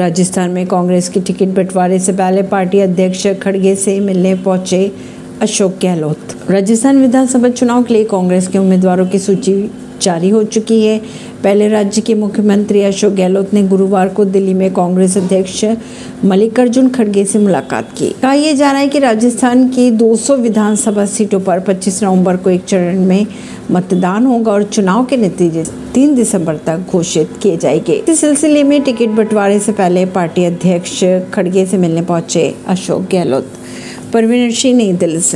राजस्थान में कांग्रेस की टिकट बंटवारे से पहले पार्टी अध्यक्ष खड़गे से मिलने पहुँचे। अशोक गहलोत। राजस्थान विधानसभा चुनाव के लिए कांग्रेस के उम्मीदवारों की सूची जारी हो चुकी है। पहले राज्य के मुख्यमंत्री अशोक गहलोत ने गुरुवार को दिल्ली में कांग्रेस अध्यक्ष मल्लिकार्जुन खड़गे से मुलाकात की। कहा यह जा रहा है कि राजस्थान की 200 विधानसभा सीटों पर 25 नवंबर को एक चरण में मतदान होगा और चुनाव के नतीजे 3 दिसंबर तक घोषित किए जाएँगे। इस सिलसिले में टिकट बंटवारे से पहले पार्टी अध्यक्ष खड़गे से मिलने पहुँचे अशोक गहलोत। परवीन सिंह नई दिल्ली से।